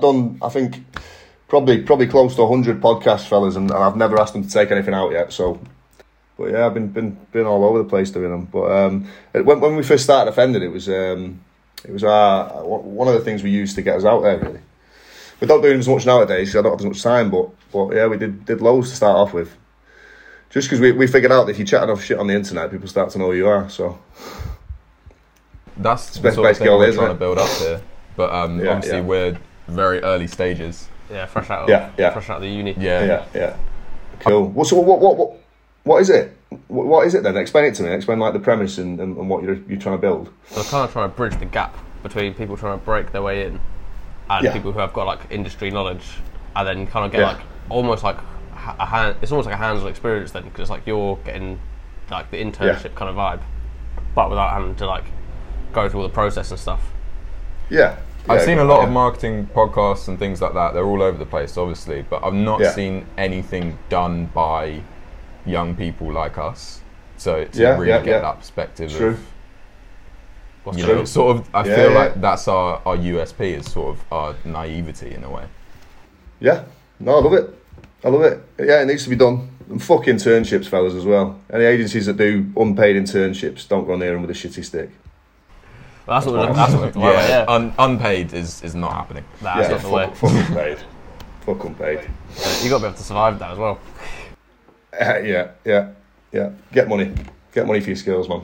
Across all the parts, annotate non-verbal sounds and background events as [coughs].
done, I think, probably probably close to hundred podcast fellas, and, and I've never asked them to take anything out yet. So, but yeah, I've been been been all over the place doing them. But um, when when we first started offended, it was um, it was our one of the things we used to get us out there really. We don't do them as much nowadays. 'cause I don't have as much time, but but yeah, we did did loads to start off with. Just because we, we figured out that if you chat enough shit on the internet, people start to know who you are. So That's the best- sort of thing goal, we're trying it? to build up here. But um, Yeah, obviously yeah. we're very early stages. Yeah, fresh out of Yeah, yeah. fresh out of the uni. Yeah. yeah, yeah, cool. Well, so what what what what is it? What, what is it then? Explain it to me. Explain like the premise and, and, and what you're you're trying to build. So I'm kind of trying to bridge the gap between people trying to break their way in and Yeah. people who have got like industry knowledge, and then kind of get Yeah. like almost like a hand. It's almost like a hands-on experience then, because it's like you're getting like the internship kind of vibe, but without having to like go through all the process and stuff. Yeah, I've seen a lot of marketing podcasts and things like that. They're all over the place, obviously, but I've not seen anything done by young people like us. So to Yeah, really yeah, get yeah. that perspective True. of What's you true? know, sort of, I feel like that's our, our USP is sort of our naivety in a way. Yeah, no, I love it. I love it. Yeah, it needs to be done. And fuck internships, fellas, as well. Any agencies that do unpaid internships, don't go near them with a shitty stick. Well, that's what we're, That's that's what we're talking yeah, yeah. un- unpaid is, is not happening. That's yeah, not the way. fuck, fuck unpaid. fuck unpaid. You got to be able to survive that as well. Uh, yeah, yeah, yeah. Get money. Get money for your skills, man.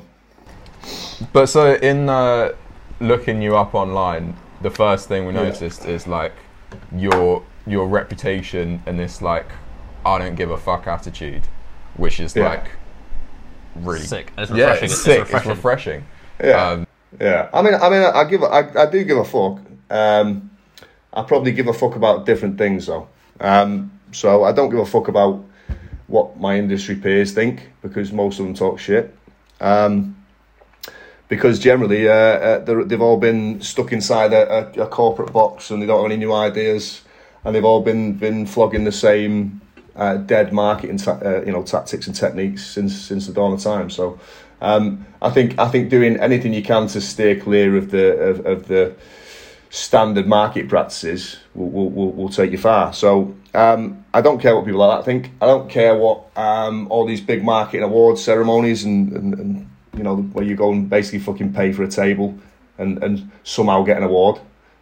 But so in uh, looking you up online, the first thing we Yeah. noticed is like your your reputation and this like I don't give a fuck attitude, which is Yeah. like really Sick. It's Yeah, refreshing. it's It's sick. refreshing. It's refreshing. Yeah, Um, yeah. I mean, I mean, I give, I, I do give a fuck. Um, I probably give a fuck about different things though. Um, so I don't give a fuck about what my industry peers think because most of them talk shit. Um, because generally, uh, uh, they've all been stuck inside a, a, a corporate box and they don't have any new ideas, and they've all been been flogging the same uh, dead marketing, ta- uh, you know, tactics and techniques since since the dawn of time. So, um, I think I think doing anything you can to steer clear of the of, of the standard market practices will, will, will, take you far. So um, I don't care what people like that think. I don't care what um, all these big marketing awards ceremonies and, and, and you know where you go and basically fucking pay for a table and, and somehow get an award.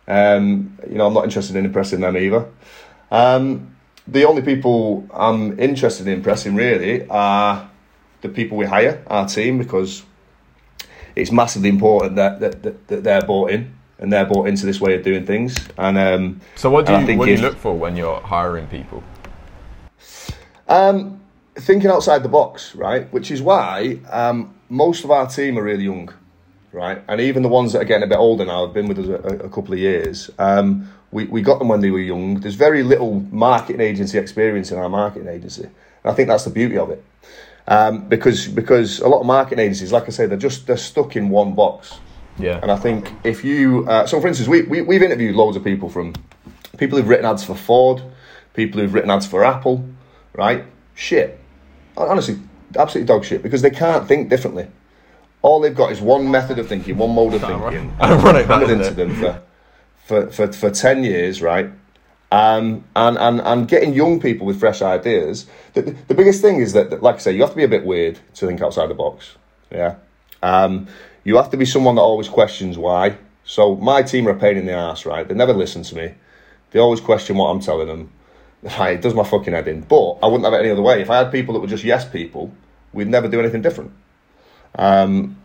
Um, you know I'm not interested in impressing them either. Um, the only people I'm interested in impressing really are the people we hire, our team, because it's massively important that, that, that, that they're bought in and they're bought into this way of doing things. And um, so what do you think what do you if- look for when you're hiring people? um, thinking outside the box, right? Which is why um, most of our team are really young, right? And even the ones that are getting a bit older now have been with us a, a couple of years. Um, we, we got them when they were young. There's very little marketing agency experience in our marketing agency. And I think that's the beauty of it. Um, because because a lot of marketing agencies, like I say, they're just they're stuck in one box. Yeah. And I think if you, uh, so for instance, we, we, we've interviewed loads of people from people who've written ads for Ford, people who've written ads for Apple, right? Shit. Honestly, absolutely dog shit because they can't think differently. All they've got is one method of thinking, one mode of thinking. Ironic, that, Hammered isn't into it? them for, for, for, for 10 years, right? Um, and, and, and getting young people with fresh ideas. The, the biggest thing is that, that, like I say, you have to be a bit weird to think outside the box. Yeah. Um, you have to be someone that always questions why. So my team are a pain in the ass, right? They never listen to me. They always question what I'm telling them. [laughs] Right, it does my fucking head in. But I wouldn't have it any other way. If I had people that were just yes people, we'd never do anything different. Um,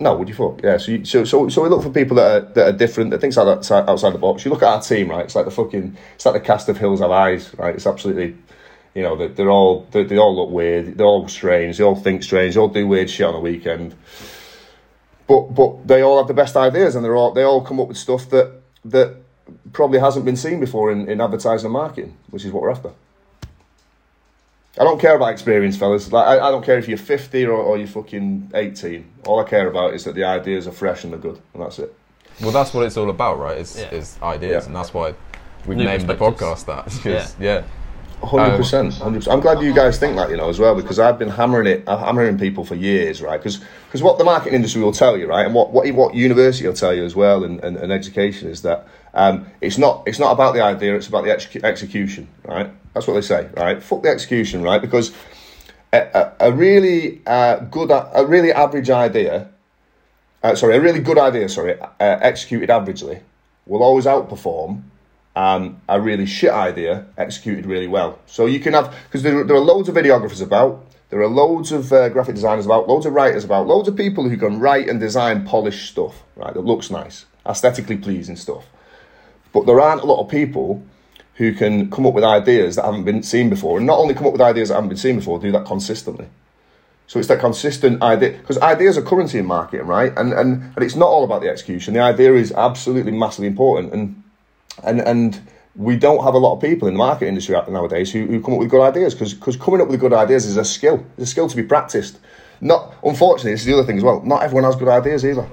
no, would you fuck? Yeah. So, you, so, so, so we look for people that are that are different, that thinks outside outside the box. You look at our team, right? It's like the fucking, it's like the cast of Hills Have Eyes, right? It's absolutely, you know, they're, they're all they, they all look weird, they're all strange, they all think strange, they all do weird shit on the weekend. But but they all have the best ideas, and they're all they all come up with stuff that that probably hasn't been seen before in, in advertising and marketing, which is what we're after. I don't care about experience, fellas. Like I, I don't care if you're 50 or, or you're fucking 18. All I care about is that the ideas are fresh and they're good, and that's it. Well, that's what it's all about, right? Is Yeah. is ideas, Yeah. and that's why we've New named the perspectives. podcast that. [laughs] 'cause, yeah. Hundred percent, hundred percent. I'm glad you guys think that, you know, as well, because I've been hammering it, I'm hammering people for years, right? Because what the marketing industry will tell you, right, and what what what university will tell you as well, and, and, and education is that Um, it's not it's not about the idea; it's about the exec- execution, right? That's what they say, right? Fuck the execution, right? Because a, a, a really uh, good, a really average idea, uh, sorry, a really good idea, sorry, uh, executed averagely, will always outperform um, a really shit idea executed really well. So you can have because there, there are loads of videographers about, there are loads of uh, graphic designers about, loads of writers about, loads of people who can write and design polished stuff, right? That looks nice, aesthetically pleasing stuff. But there aren't a lot of people who can come up with ideas that haven't been seen before, and not only come up with ideas that haven't been seen before, do that consistently. So it's that consistent idea because ideas are currency in marketing, right? And, and and it's not all about the execution. The idea is absolutely massively important, and and and we don't have a lot of people in the market industry nowadays who, who come up with good ideas because because coming up with good ideas is a skill. It's a skill to be practiced. Not unfortunately, this is the other thing as well. Not everyone has good ideas either.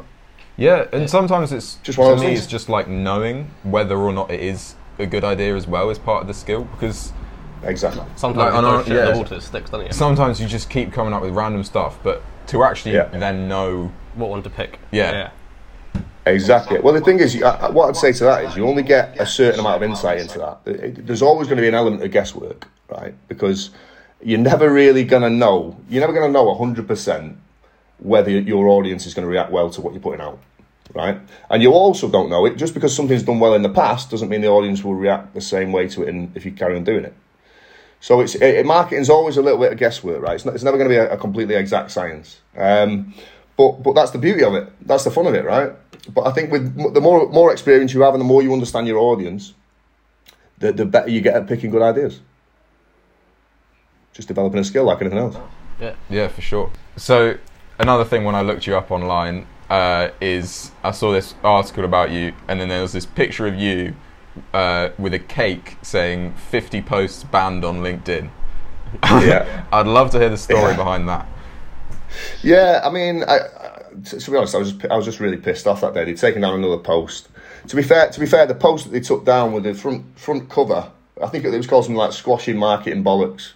Yeah, and sometimes it's Just one to me, it's just like knowing whether or not it is a good idea as well as part of the skill because Exactly. Sometimes Like, you know- throw shit in yeah. the water, sticks, doesn't it? sometimes you just keep coming up with random stuff, but to actually Yeah. then know, What one to pick? Yeah. Exactly. Well, the thing is, you- uh, what I'd say to that is, you only get a certain amount of insight into that. It- it- There's always going to be an element of guesswork, right? Because you're never really going to know. You're never going to know hundred percent whether your audience is going to react well to what you're putting out, right? And you also don't know it just because something's done well in the past doesn't mean the audience will react the same way to it in, if you carry on doing it. So it's it, marketing's always a little bit of guesswork, right? It's, not, it's never going to be a, a completely exact science. Um, but but that's the beauty of it. That's the fun of it, right? But I think with the more more experience you have and the more you understand your audience, the the better you get at picking good ideas. Just developing a skill like anything else. Yeah. yeah, for sure. So another thing when I looked you up online uh, is I saw this article about you, and then there was this picture of you uh, with a cake saying 50 posts banned on LinkedIn. Yeah. [laughs] I'd love to hear the story Yeah. behind that. Yeah, I mean, I, I, to, to be honest, I was just, I was just really pissed off that day. They'd taken down another post. To be fair, to be fair, the post that they took down with the front front cover, I think it was called something like "Squashing Marketing Bollocks,"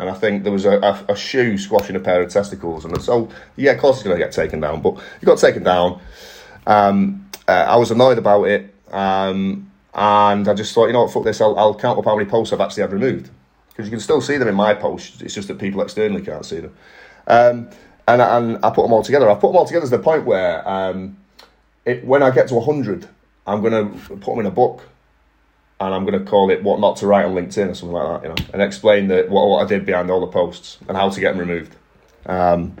and I think there was a, a, a shoe squashing a pair of testicles, and so yeah, of course it's going to get taken down. But it got taken down. Um, uh, I was annoyed about it, um, and I just thought, you know what, fuck this. I'll, I'll count up how many posts I've actually had removed because you can still see them in my posts. It's just that people externally can't see them. Um, and, and I put them all together. I put them all together to the point where um, it, when I get to 100, I'm going to put them in a book and I'm going to call it What Not to Write on LinkedIn or something like that, you know, and explain that what, what I did behind all the posts and how to get them removed. Um,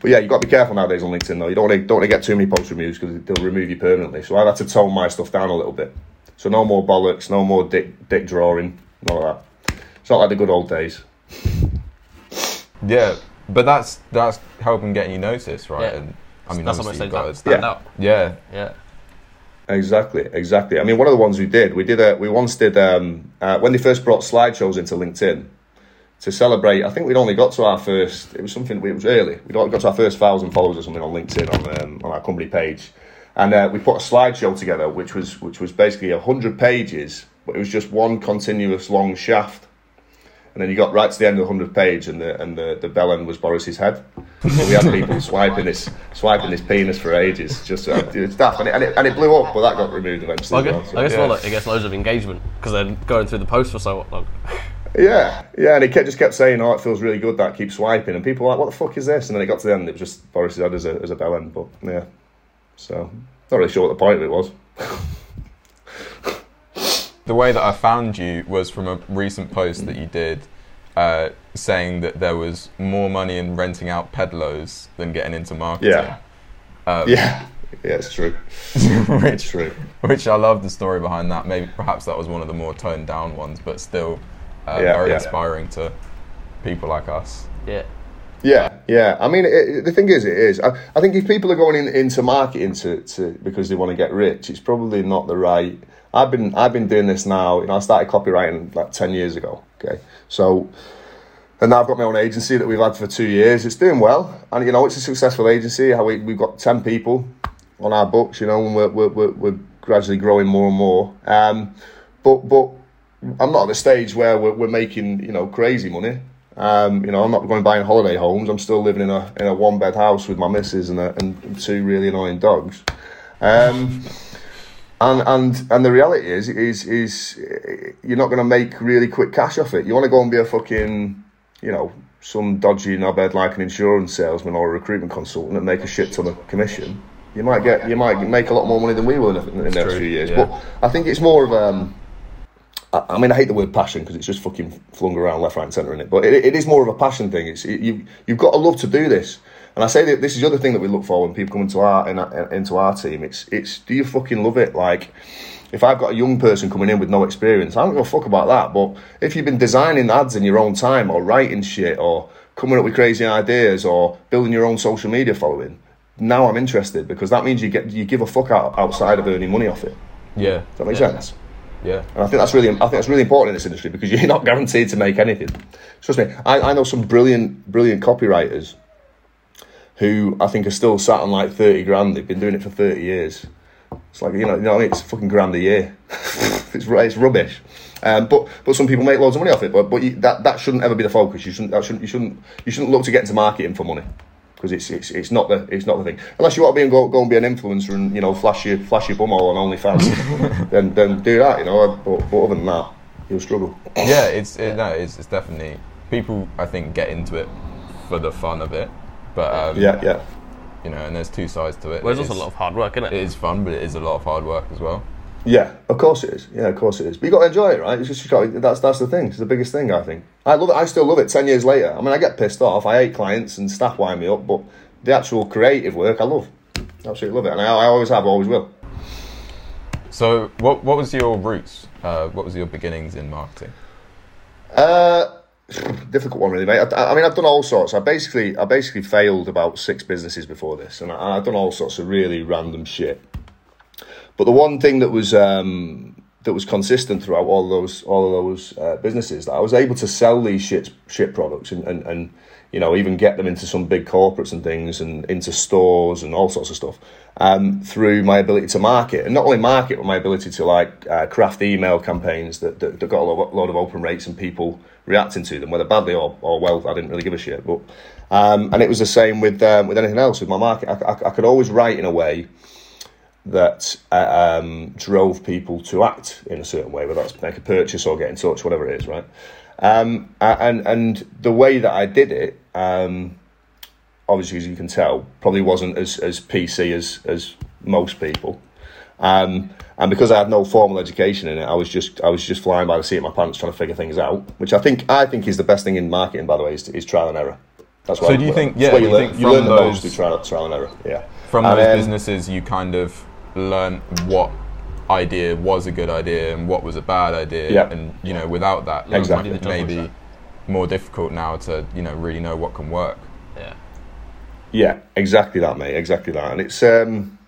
but yeah, you've got to be careful nowadays on LinkedIn though. You don't want to, don't want to get too many posts removed because they'll remove you permanently. So I've had to tone my stuff down a little bit. So no more bollocks, no more dick, dick drawing, none of that. It's not like the good old days. Yeah, but that's that's helping getting you noticed, right? Yeah. And I mean, That's obviously what I you've said. got Stand Yeah. out. yeah, Yeah. Exactly, exactly. I mean, one of the ones we did, we did a, we once did um, uh, when they first brought slideshows into LinkedIn to celebrate. I think we'd only got to our first. It was something. It was early. We got to our first thousand followers or something on LinkedIn on um, on our company page, and uh, we put a slideshow together, which was which was basically hundred pages, but it was just one continuous long shaft. And then you got right to the end of the hundredth page, and the and the, the bell end was Boris's head. So we had people [laughs] swiping this swiping this penis for ages. Just uh, daft, and it, and it and it blew up, but that got removed eventually. I as well, guess, so- I guess yeah. well, like, it gets loads of engagement because they're going through the post for so long. [laughs] Yeah, yeah, and he kept, just kept saying, "Oh, it feels really good that keeps swiping," and people were like, "What the fuck is this?" And then it got to the end, it was just Boris's head as a as a bell end, but yeah. So not really sure what the point of it was. [laughs] the way that I found you was from a recent post that you did, uh, saying that there was more money in renting out pedlos than getting into marketing. Yeah. Um, Yeah, yeah, it's true. [laughs] It's which, true. which I love the story behind that. Maybe perhaps that was one of the more toned down ones, but still uh, Yeah, very yeah. inspiring to people like us. Yeah. Yeah, yeah. I mean, it, it- the thing is, it is. I, I think if people are going in, into marketing to, to because they want to get rich, it's probably not the right. I've been I've been doing this now. You know, I started copywriting like ten years ago. Okay, so and now I've got my own agency that we've had for two years. It's doing well, and you know, it's a successful agency. How we we've got ten people on our books. You know, and we're we're, we're, we're gradually growing more and more. Um, but but I'm not at the stage where we're, we're making you know crazy money. Um, you know, I'm not going buying holiday homes. I'm still living in a in a one bed house with my missus and a, and two really annoying dogs. Um, And and and the reality is is is you're not going to make really quick cash off it. You want to go and be a fucking, you know, some dodgy knobhead like an insurance salesman or a recruitment consultant and make a shit ton of commission. You might get you might make a lot more money than we will in, the- in the next true, few years. yeah. But I think it's more of um. I I mean, I hate the word passion because it's just fucking flung around left, right, and centre in it. But it, it is more of a passion thing. It's it, you you've got to love to do this. And I say that this is the other thing that we look for when people come into our in, into our team. It's it's do you fucking love it? Like, if I've got a young person coming in with no experience, I don't give a fuck about that. But if you've been designing ads in your own time, or writing shit, or coming up with crazy ideas, or building your own social media following, now I'm interested because that means you get you give a fuck out outside of earning money off it. Yeah, Does that make Yeah. sense? yeah. And I think that's really, I think that's really important in this industry because [laughs] you're not guaranteed to make anything. Trust me, I, I know some brilliant, brilliant copywriters who I think are still sat on like thirty grand. They've been doing it for thirty years. It's like you know, you know, it's fucking grand a year. [laughs] it's it's rubbish. Um, but but some people make loads of money off it. But but you, that that shouldn't ever be the focus. You shouldn't that shouldn't you shouldn't you shouldn't look to get into marketing for money because it's, it's it's not the it's not the thing. Unless you want to be and go, go and be an influencer and you know flash your flash your bum all on OnlyFans, [laughs] then then do that. You know. But, but other than that, you'll struggle. yeah, it's it, no, it's, it's definitely people. I think get into it for the fun of it, but um, Yeah, yeah. you know, and there's two sides to it. Well, there's also a lot of hard work, isn't It it? is fun, but it is a lot of hard work as well. Yeah, of course it is. Yeah, of course it is. But you got to enjoy it, right? It's just you got that's that's the thing. It's the biggest thing I think. I love it. I still love it. Ten years later, I mean, I get pissed off. I hate clients and staff wind me up, but the actual creative work, I love. Absolutely love it, and I, I always have, always will. So, what what was your roots? Uh, what was your beginnings in marketing? Uh, [sighs] difficult one, really, mate. I, I mean, I've done all sorts. I basically, I basically failed about six businesses before this, and I, I've done all sorts of really random shit. But the one thing that was um, that was consistent throughout all those all of those uh, businesses that I was able to sell these shit shit products and, and, and you know even get them into some big corporates and things and into stores and all sorts of stuff um, through my ability to market. And not only market but my ability to like uh, craft email campaigns that, that, that got a lot, of open rates and people reacting to them whether badly or, or well I didn't really give a shit. But um, and it was the same with um, with anything else with my market. I, I, I could always write in a way that uh, um, drove people to act in a certain way, whether that's make a purchase or get in touch, whatever it is, right? Um, and and the way that I did it, um, obviously, as you can tell, probably wasn't as, as PC as as most people. Um, and because I had no formal education in it, I was just I was just flying by the seat of my pants, trying to figure things out. Which I think I think is the best thing in marketing, by the way, is, is trial and error. That's So do you think- yeah, you you learn, think you learn from the most those- through trial, trial and error. Yeah. From And, those um, businesses, you kind of learn what idea was a good idea and what was a bad idea, Yeah. and you know, without that, Exactly. it may be more difficult now to you know really know what can work. Yeah. Yeah, exactly that, mate. Exactly that, and it's um,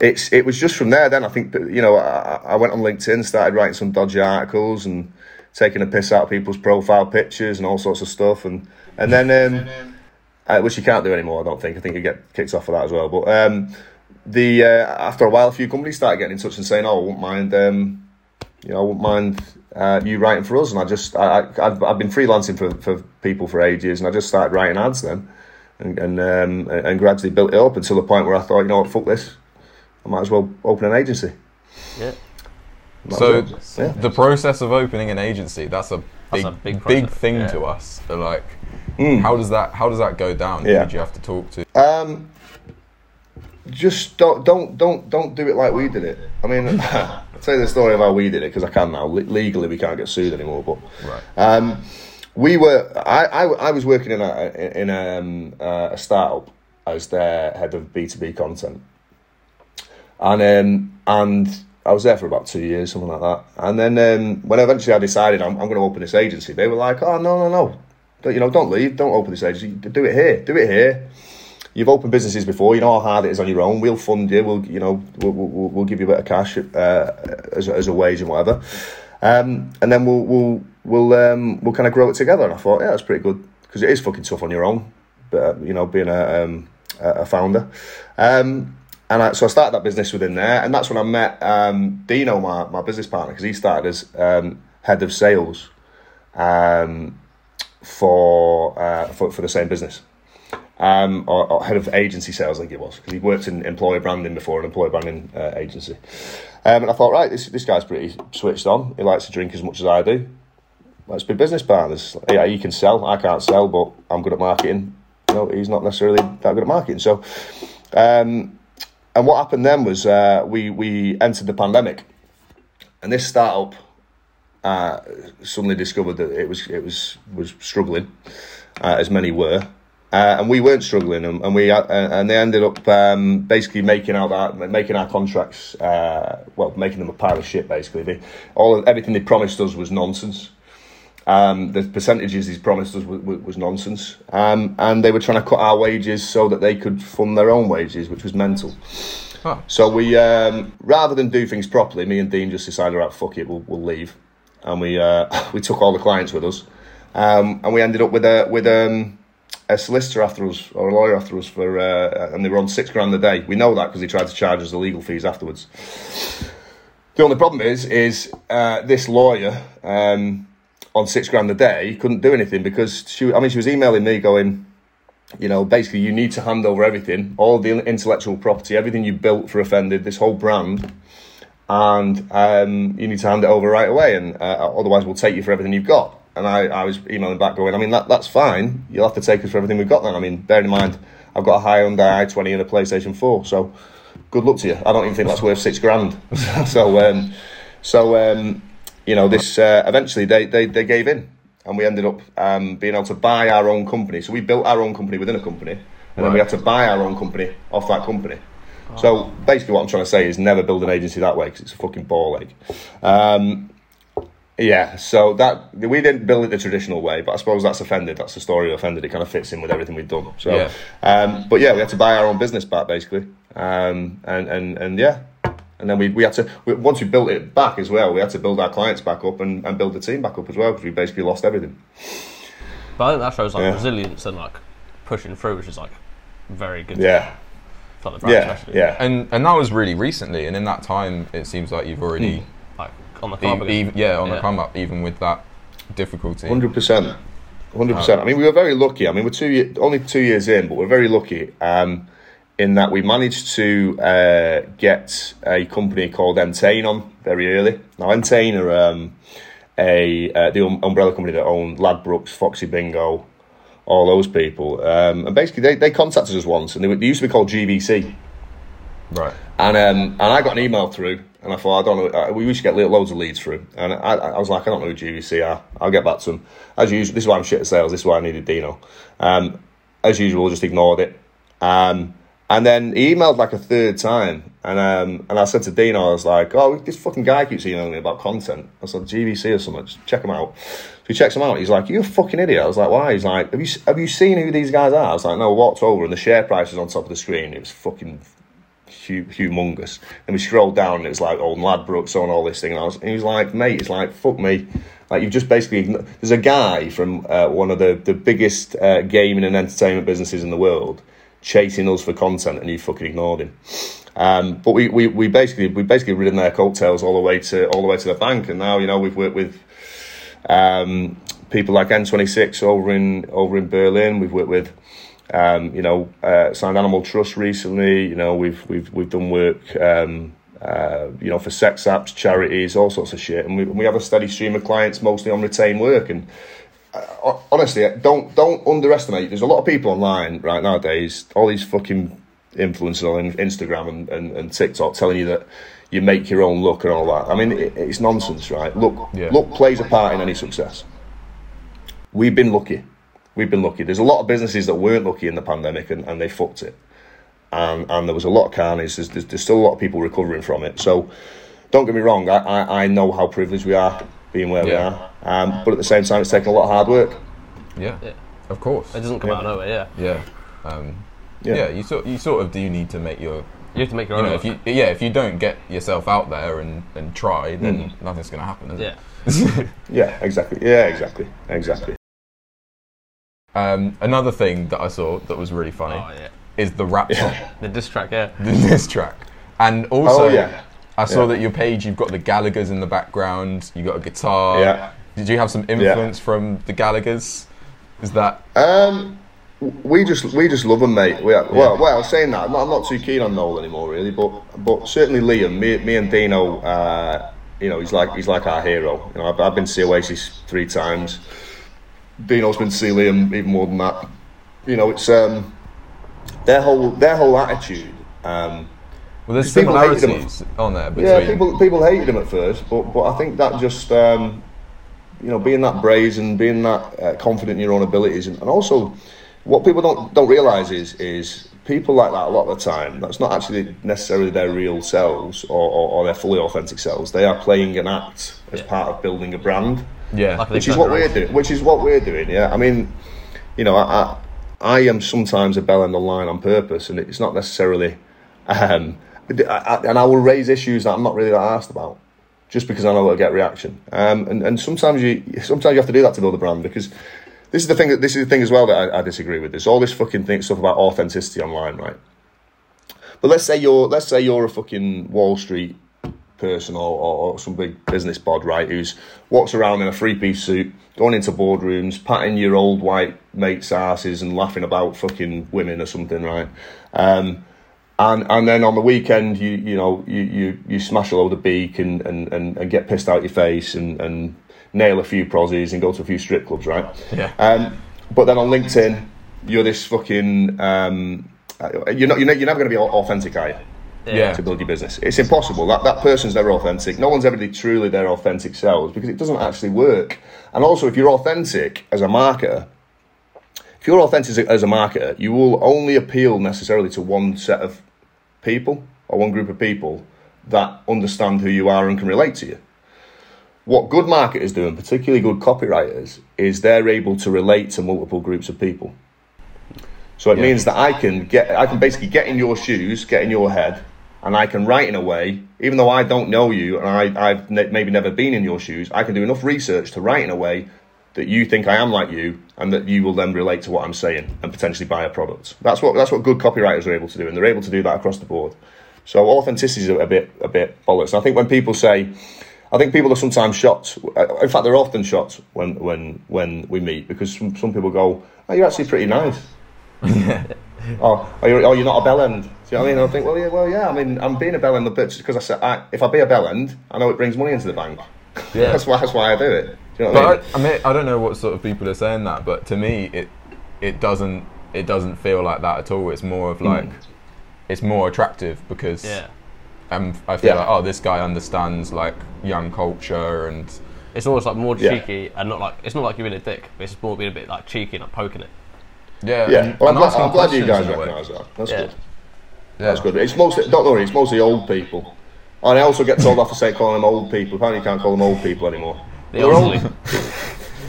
it's it was just from there. Then I think that, you know I, I went on LinkedIn, started writing some dodgy articles and taking a piss out of people's profile pictures and all sorts of stuff, and and then um, [laughs] uh, which you can't do anymore. I don't think. I think you get kicked off for that as well. But um, the uh, after a while, a few companies started getting in touch and saying, "Oh, I wouldn't mind." Um, you know, I wouldn't mind uh, you writing for us. And I just, I, I, I've, I've been freelancing for, for people for ages, and I just started writing ads then, and and, um, and gradually built it up until the point where I thought, you know what, fuck this, I might as well open an agency. Yeah. Might So well. yeah. the process of opening an agency that's a big That's a big, big thing yeah. to us. So, like, Mm. how does that how does that go down? Who Yeah. you have to talk to? Um, just don't don't don't don't do it like we did it. I mean, [laughs] I'll tell you the story of how we did it because I can now. Le- legally, we can't get sued anymore. But Right. um, we were. I, I, I was working in a in um, uh, a startup as their head of B two B content, and um, and I was there for about two years, something like that. And then um, when eventually I decided I'm, I'm going to open this agency, they were like, "Oh no no no, Don't- you know, don't leave, don't open this agency, do it here, do it here." You've opened businesses before. You know how hard it is on your own. We'll fund you. We'll, you know, we'll, we'll, we'll give you a bit of cash uh, as, as a wage and whatever, um, and then we'll we'll we'll um, we'll kind of grow it together. And I thought, yeah, that's pretty good because it is fucking tough on your own. But uh, you know, being a um, a founder, um, and I, so I started that business within there, and that's when I met um, Dino, my my business partner, because he started as um, head of sales um, for uh, for for the same business. Um, or, or head of agency sales, I think it was, because he worked in employer branding before, an employer branding uh, agency. Um, and I thought, right, this this guy's pretty switched on. He likes to drink as much as I do. Let's be business partners. Yeah, he can sell. I can't sell, but I'm good at marketing. No, he's not necessarily that good at marketing. So, um, and what happened then was uh, we we entered the pandemic, and this startup uh, suddenly discovered that it was it was was struggling, uh, as many were, uh, and we weren't struggling, and, and we uh, and they ended up um, basically making out that making our contracts, uh, well, making them a pile of shit. Basically, they, all everything they promised us was nonsense. Um, the percentages he's promised us was, was nonsense, um, and they were trying to cut our wages so that they could fund their own wages, which was mental. Oh. So we, um, rather than do things properly, me and Dean just decided, right, fuck it, we'll, we'll leave, and we uh, [laughs] we took all the clients with us, um, and we ended up with a with um, a solicitor after us or a lawyer after us for, uh, and they were on six grand a day. We know that because he tried to charge us the legal fees afterwards. The only problem is, is uh, this lawyer. Um, on six grand a day, couldn't do anything because she. I mean, she was emailing me going, you know, basically you need to hand over everything, all the intellectual property, everything you built for Offended, this whole brand, and um, you need to hand it over right away, and uh, otherwise we'll take you for everything you've got. And I, I was emailing back going, I mean, that, that's fine. You'll have to take us for everything we've got then. I mean, bear in mind, I've got a Hyundai i20 and a PlayStation 4, so good luck to you. I don't even think that's worth six grand. [laughs] so, um, so um, you know, this uh, eventually they, they, they gave in and we ended up um, being able to buy our own company. So we built our own company within a company and right. then we had to buy our own company off that company. So basically, what I'm trying to say is never build an agency that way because it's a fucking ball ache. Um, yeah, so that we didn't build it the traditional way, but I suppose that's offended. That's the story of offended. It kind of fits in with everything we've done. So, yeah. Um, but yeah, we had to buy our own business back basically, um, and and and yeah, and then we, we had to we, once we built it back as well we had to build our clients back up and, and build the team back up as well because we basically lost everything but I think that shows like yeah. resilience and like pushing through which is like very good yeah yeah, yeah, and and that was really recently, and in that time, it seems like you've already mm. Like on the come up, e- yeah, on yeah. the come up, even with that difficulty. Hundred percent, hundred percent. I mean, we were very lucky. I mean, we're two only two years in, but we're very lucky. Um, in that we managed to uh, get a company called Entain on very early. Now, Entain are um, a uh, the um, umbrella company that own Ladbrokes, Foxy Bingo, all those people. Um, and basically, they, they contacted us once, and they, were, they used to be called GVC. Right. And um, and I got an email through, and I thought, I don't know, uh, we used to get loads of leads through. And I, I was like, I don't know who GVC are. I'll get back to them. As usual, this is why I'm shit at sales, this is why I needed Dino. Um, as usual, just ignored it. Um, and then he emailed like a third time, and um, and I said to Dino, I was like, "Oh, this fucking guy keeps emailing me about content." I said, "GVC or something, just check him out." So he checks him out. He's like, "You're a fucking idiot." I was like, "Why?" He's like, "Have you have you seen who these guys are?" I was like, "No." I Walked over, and the share price was on top of the screen. It was fucking humongous. And we scrolled down, and it was like old Ladbrokes on all this thing. And I was, and he was like, "Mate, it's like fuck me." Like you've just basically there's a guy from uh, one of the the biggest uh, gaming and entertainment businesses in the world chasing us for content and you fucking ignored him. Um, but we, we, we basically we basically ridden their coattails all the way to all the way to the bank, and now you know we've worked with um, people like N26 over in over in Berlin. We've worked with um, you know uh, signed Animal Trust recently. You know we've we've we've done work. Um, uh, you know, for sex apps, charities, all sorts of shit, and we, we have a steady stream of clients, mostly on retained work, and uh, honestly, don't don't underestimate. There's a lot of people online right nowadays. All these fucking influencers on Instagram and, and, and TikTok telling you that you make your own look and all that. I mean, it, it's nonsense, right? Look, yeah. look plays a part in any success. We've been lucky. We've been lucky. There's a lot of businesses that weren't lucky in the pandemic and, and they fucked it. And, and there was a lot of carnage. There's, there's, there's still a lot of people recovering from it. So don't get me wrong, I, I, I know how privileged we are being where yeah. we are. Um, but at the same time, it's taken a lot of hard work. Yeah, yeah. of course. It doesn't come yeah. out of nowhere. Yeah. Yeah. Um, yeah. yeah. You sort you sort of do need to make your. You have to make your own. You know, if you yeah, if you don't get yourself out there and, and try, then mm. nothing's going to happen. Is yeah. It? [laughs] yeah. Exactly. Yeah. Exactly. Exactly. Um, another thing that I saw that was really funny oh, yeah. is the rap song. [laughs] the diss track, yeah. The diss track. And also, oh, yeah. I saw that your page, you've got the Gallagher's in the background, you got a guitar. Yeah. Did you have some influence yeah. from the Gallagher's? Is that? Um, we just we just love him, mate. We, well, well, saying that, I'm not, I'm not too keen on Noel anymore, really. But but certainly Liam, me, me and Dino, uh, you know, he's like he's like our hero. You know, I've, I've been to see Oasis three times. Dino's been to see Liam even more than that. You know, it's um, their whole their whole attitude. Um, Well, there's People hated him. similarities on there between. yeah, people people hated him at first, but but I think that just um, you know being that brazen, being that uh, confident in your own abilities, and, and also what people don't don't realise is is people like that a lot of the time. That's not actually necessarily their real selves or, or, or their fully authentic selves. They are playing an act as Yeah. part of building a brand yeah, Like which is what we're doing. Which is what we're doing. Yeah, I mean, you know, I I, I am sometimes a bell in the line on purpose, and it's not necessarily. Um, I, I- and I will raise issues that I'm not really that asked about, just because I know it'll get reaction. Um, and and sometimes you sometimes you have to do that to build a brand because. This is the thing. That this is the thing as well that I, I disagree with. There's all this fucking thing stuff about authenticity online, right? But let's say you're let's say you're a fucking Wall Street person or, or, some big business bod, right, who's walks around in a three piece suit, going into boardrooms, patting your old white mates' asses and laughing about fucking women or something, right? Um, and and then on the weekend, you you know you you, you smash a load of beak and, and, and, and get pissed out your face and, and nail a few prozzies and go to a few strip clubs, right? Yeah. Um, but then on LinkedIn, you're this fucking um, uh, you're not you're, never going to be au- authentic, are you? Yeah, to build your business. It's impossible. That that person's never authentic. No one's ever really truly their authentic selves because it doesn't actually work. And also, if you're authentic as a marketer, if you're authentic as a, as a marketer, you will only appeal necessarily to one set of people or one group of people that understand who you are and can relate to you. What good marketers do, and particularly good copywriters, is they're able to relate to multiple groups of people. So it Yeah. means that I can get, I can basically get in your shoes, get in your head, and I can write in a way, even though I don't know you and I, I've ne- maybe never been in your shoes, I can do enough research to write in a way that you think I am like you, and that you will then relate to what I'm saying and potentially buy a product. That's what that's what good copywriters are able to do, and they're able to do that across the board. So authenticity is a bit a bit bollocks. I think when people say, I think people are sometimes shocked. uh, In fact, they're often shocked when when when we meet because some, some people go, "Oh, you're actually pretty nice." [laughs] [laughs] oh, oh, you're, oh, you're not a bell end. Do you know what I mean? I think, well, yeah, well, yeah. I mean, I'm being a bell end a bit because I said, I, if I be a bell end, I know it brings money into the bank. Yeah. [laughs] that's why. That's why I do it. Do you know what I mean? I, I mean, I don't know what sort of people are saying that, but to me, it it doesn't it doesn't feel like that at all. It's more Hmm. of like it's more attractive because Yeah. um, I feel Yeah. like oh, this guy understands like young culture and It's almost like more Yeah. cheeky and not like it's not like you're being a dick, but it's more being a bit like cheeky and like poking it. yeah, yeah. and, Well, I'm, and glad, I'm glad you guys in a way. recognise that. That's Yeah. good. Yeah. That's good. It's mostly don't worry. It's mostly old people. And I also get told off for saying calling them old people. Apparently, you can't call them old people anymore. The They're elderly. old. [laughs]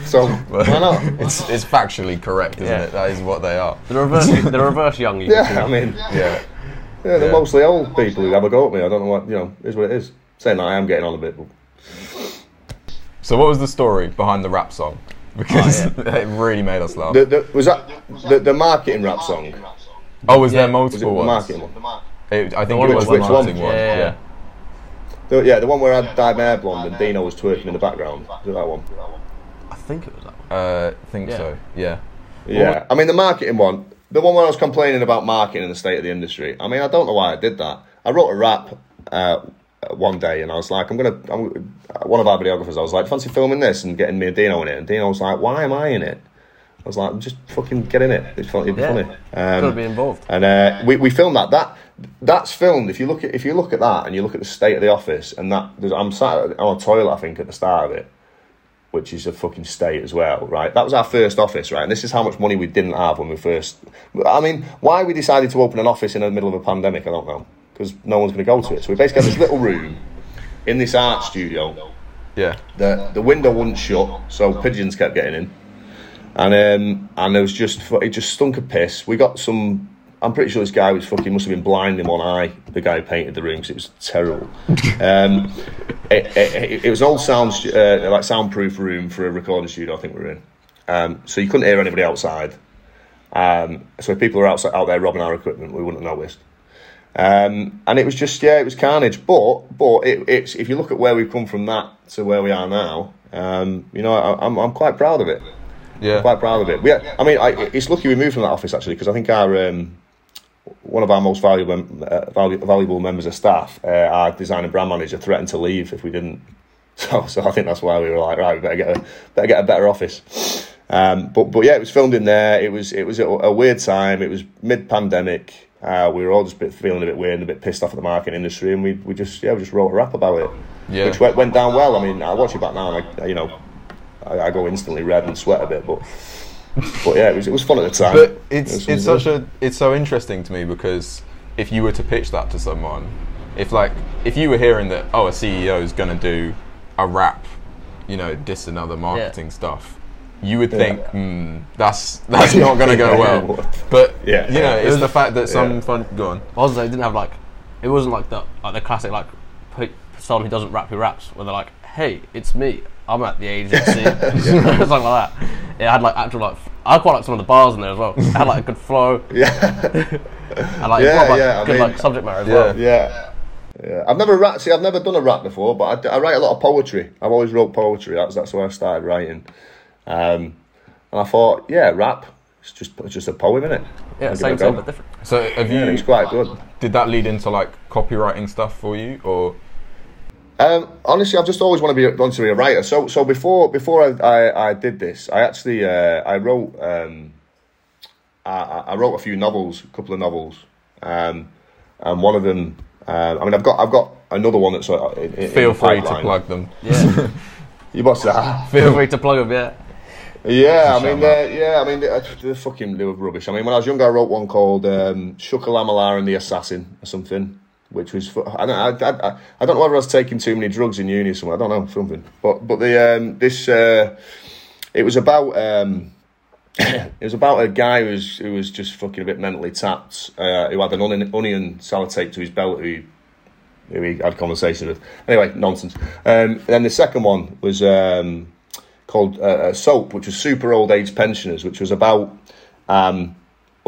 So why not? It's, it's factually correct, isn't Yeah. it? That is what they are. The reverse, the reverse young. You can Yeah, I mean, Yeah. yeah, they're Yeah. mostly old people who have a go at me. I don't know what you know. Is what it is. Saying that I am getting on a bit. But So what was the story behind the rap song? Oh, because Oh, [laughs] it really made us laugh. the, the, was that the, the marketing rap song? Oh, was Yeah. there Was it multiple the ones? marketing one? It- I think one it with was the which marketing one? one. Yeah. yeah. The, yeah, the one where I dyed my hair blonde and Dino was twerking in the background. Is it that one? I think it was that one. Uh, I think Yeah. so. Yeah. Yeah, I mean the marketing one, the one where I was complaining about marketing and the state of the industry. I mean, I don't know why I did that. I wrote a rap uh, one day, and I was like, I'm gonna. I'm, one of our videographers, I was like, fancy filming this and getting me and Dino in it, and Dino was like, why am I in it? I was like, just fucking get in it. It's fun. It'd be Yeah. funny. Um, Gotta be involved. and uh, we, we filmed that. That that's filmed. If you look at if you look at that and you look at the state of the office and that there's, I'm sat on a toilet. I think at the start of it, which is a fucking state as well, right? That was our first office, right? And this is how much money we didn't have when we first. I mean, why we decided to open an office in the middle of a pandemic, I don't know, because no one's going to go to it. So we basically had this little room in this art studio. Yeah. The the window wouldn't shut, so pigeons kept getting in, and um, and there was just it just stunk a piss. We got some. I'm pretty sure this guy was fucking must have been blind in one eye. The guy who painted the rooms, it was terrible. um, [laughs] it, it, it was an old sound uh, like soundproof room for a recording studio. I think we were in, um, so you couldn't hear anybody outside. Um, so if people were outside, out there robbing our equipment, we wouldn't have noticed. Um, and it was just yeah, it was carnage. But but it, it's if you look at where we've come from that to where we are now, um, you know, I, I'm I'm quite proud of it. Yeah. quite proud of it. We, I mean, I, it's lucky we moved from that office actually because I think our um, one of our most valuable uh, valu- valuable members of staff, uh, our design and brand manager, threatened to leave if we didn't. [laughs] So, so I think that's why we were like, right, we better get a better get a better office. Um, but but yeah, it was filmed in there. It was it was a, a weird time. It was mid pandemic. Uh, we were all just a bit, feeling a bit weird and a bit pissed off at the marketing industry, and we, we just yeah we just wrote a rap about it, Yeah. which went, went down well. I mean, I watch it back now, and I, you know, I, I go instantly red and sweat a bit, but but yeah, it was it was fun at the time. But it's was it's fun. such a it's so interesting to me because if you were to pitch that to someone, if like if you were hearing that oh a CEO is going to do a rap, you know, diss another marketing stuff, you would think hmm, that's that's not going to go [laughs] well. But Yeah. you know, it's Yeah. the fact that some Yeah. fun. Go on. I was they didn't have like, it wasn't like the like the classic like pe- someone who doesn't rap who raps, where they're like, hey, it's me, I'm at the agency, [laughs] something like that. It had like actual like, I quite like some of the bars in there as well. It had like a good flow, [laughs] yeah. and like, Yeah, quite, like, yeah, I good mean- like subject matter as Yeah. well. Yeah. Yeah. I've never rap. See, I've never done a rap before, but I, d- I write a lot of poetry. I've always wrote poetry. That's that's where I started writing. Um, and I thought, yeah, rap. It's just it's just a poem, isn't it? Yeah, I'll same, a same but different. So have Yeah, you? it's quite good. Did that lead into like copywriting stuff for you, or Um, honestly, I've just always want to be want to be a writer. So so before before I, I, I did this, I actually uh, I wrote um, I, I I wrote a few novels, a couple of novels, um, and one of them. Uh, I mean, I've got I've got another one that's uh, in, in feel the free to plug them? [laughs] Yeah, [laughs] You must have. [laughs] feel free to plug them. Yeah, Yeah, I mean, uh, yeah, I mean, they're, they're fucking they were rubbish. I mean, when I was younger, I wrote one called um, Shukalamala and the Assassin or something, which was I don't I, I, I don't know whether I was taking too many drugs in uni or something. I don't know something, but but the um, this uh, it was about um, [coughs] it was about a guy who was who was just fucking a bit mentally tapped, uh, who had an onion, onion sellotape to his belt, who who he had conversations with. Anyway, nonsense. Um, then the second one was um, called uh, uh, Soap, which was super old age pensioners, which was about um,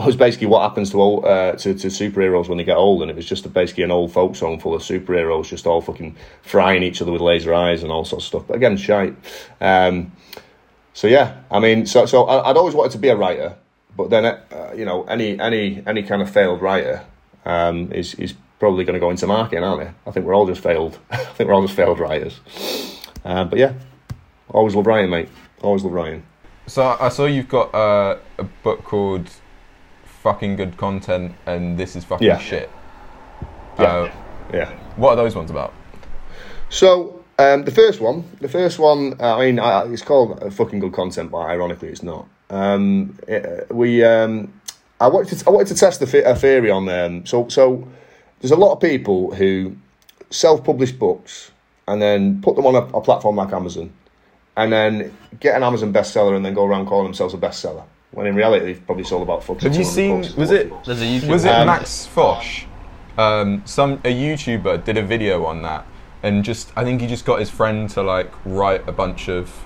was basically what happens to, old, uh, to to superheroes when they get old, and it was just basically an old folk song full of superheroes just all fucking frying each other with laser eyes and all sorts of stuff. But again, shite. Um, so yeah, I mean, so so I'd always wanted to be a writer, but then uh, you know any any any kind of failed writer um, is is probably going to go into marketing, aren't they? I think we're all just failed. [laughs] I think we're all just failed writers. Uh, but yeah, always love writing, mate. Always love writing. So I saw you've got uh, a book called "Fucking Good Content" and "This Is Fucking Yeah. Shit." Yeah. Uh, Yeah. what are those ones about? So um, the first one, the first one, uh, I mean, I, it's called uh, fucking good content, but ironically, it's not. Um, it, we, um, I wanted to, I wanted to test the the, a theory on them. So, so there's a lot of people who self-publish books and then put them on a, a platform like Amazon, and then get an Amazon bestseller and then go around calling themselves a bestseller. When in reality, they've probably sold about fucking. Have you 200 seen? Was it? there's a YouTube. Was it Um, Max Fosh? Um, some a YouTuber did a video on that, and just I think he just got his friend to like write a bunch of.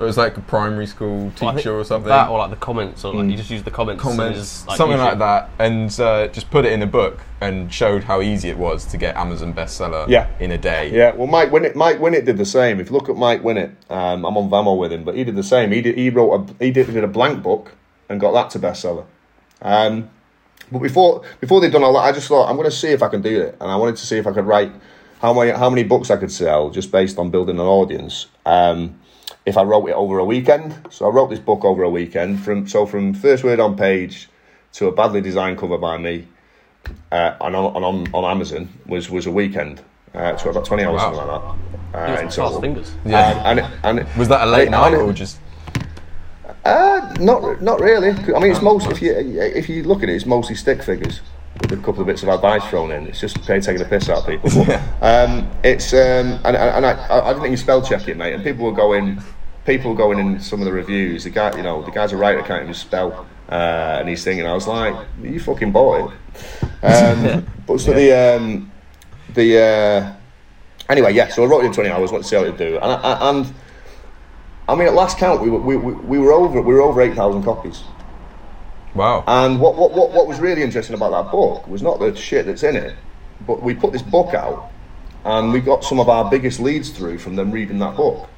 It was like a primary school I think teacher or something. That or like the comments, or like you just use the comments. and comments, it's, something YouTube. like that, and uh, just put it in a book and showed how easy it was to get Amazon bestseller Yeah. in a day. Yeah, well, Mike Winnet, Mike Winnet did the same. If you look at Mike Winnet, um, I'm on Vamo with him, but he did the same. He did, he wrote a he did, did a blank book and got that to bestseller. Um, but before before they'd done all that, I just thought I'm going to see if I can do it, and I wanted to see if I could write how many how many books I could sell just based on building an audience. Um, if I wrote it over a weekend, so I wrote this book over a weekend from so from first word on page to a badly designed cover by me, uh, and on, on on on Amazon was was a weekend. Uh, so about twenty hours Wow. something like that. It Uh, was in total. fingers. Yeah. And, and, and it- Was that a late and night or just? uh, not not really. I mean, it's most if you if you look at it, it's mostly stick figures with a couple of bits of advice thrown in. It's just they taking the piss out of people. [laughs] Um, it's um, and, and I, I didn't think you spell check it, mate. And people were going, people going in some of the reviews. The guy, you know, the guy's a writer, can't even spell, uh, and he's thinking. I was like, you fucking bought it. Um, [laughs] but so the um, the uh, anyway, yeah. So I wrote it in twenty hours. Wanted to see how it do, and I, I, and. I mean, at last count, we were, we, we, we were over we were over eight thousand copies. Wow. And what, what, what, what was really interesting about that book was not the shit that's in it, but we put this book out, and we got some of our biggest leads through from them reading that book.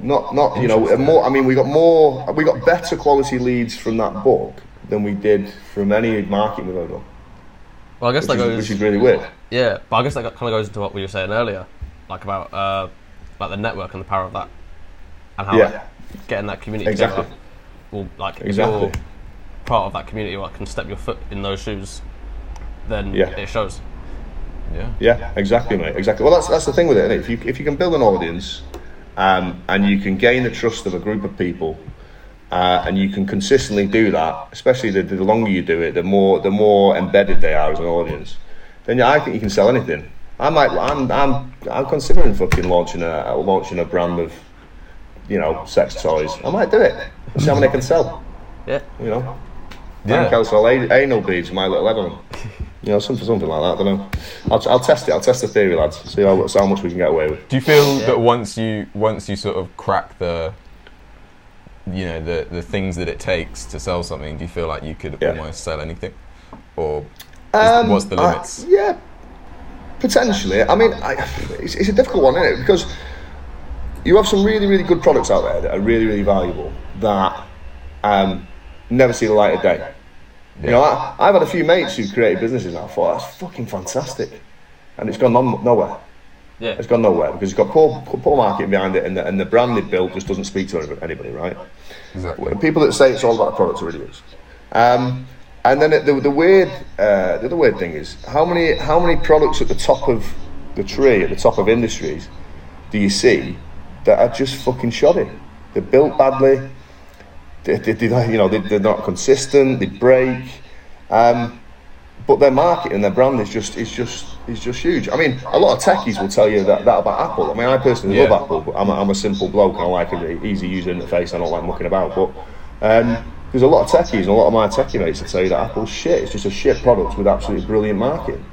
Not not you know more. I mean, we got more. We got better quality leads from that book than we did from any marketing we've ever done, Well, I guess that is, goes. which is really weird. Yeah, but I guess that kind of goes into what we were saying earlier, like about uh, like the network and the power of that, and how Yeah. like, getting that community Exactly. together will like if Exactly. you're part of that community or can step your foot in those shoes, then Yeah. it shows. Yeah. Yeah, exactly, mate. Exactly. Well, that's that's the thing with it. Isn't it? If you if you can build an audience, um, and you can gain the trust of a group of people, uh, and you can consistently do that, especially the, the longer you do it, the more the more embedded they are as an audience. Then yeah, I think you can sell anything. I might. I'm I'm I'm considering fucking launching a launching a brand of, you know, sex toys. I might do it. See how many I can sell. Yeah, You know. Yeah. I think I'll sell a- anal beads my little Evelyn. You know, something, something like that. I don't know. I'll, I'll test it. I'll test the theory, lads. See how, see how much we can get away with. Do you feel that once you once you sort of crack the you know the the things that it takes to sell something, do you feel like you could Yeah. almost sell anything, or Um, what's the I- limits? yeah, potentially. I mean, I, it's, it's a difficult one, isn't it? Because you have some really, really good products out there that are really, really valuable that um, never see the light of day. You know, I, I've had a few mates who've created businesses and I thought that's fucking fantastic, and it's gone on, nowhere. yeah, It's gone nowhere because it's got poor, poor marketing behind it, and the, and the brand they built just doesn't speak to anybody, right? Exactly. People that say it's all about the products are idiots. Um, and then the, the weird, uh, the other weird thing is how many how many products at the top of the tree, at the top of industries, do you see that are just fucking shoddy? They're built badly. They, they, they, you know, they, they're not consistent. They break. Um, but their market and their brand is just is just is just huge. I mean, a lot of techies will tell you that, that about Apple. I mean, I personally Yeah. love Apple, but I'm a, I'm a simple bloke I like an easy user interface. I don't like mucking about. But um, there's a lot of techies and a lot of my techie mates that tell you that Apple's shit. It's just a shit product with absolutely brilliant marketing.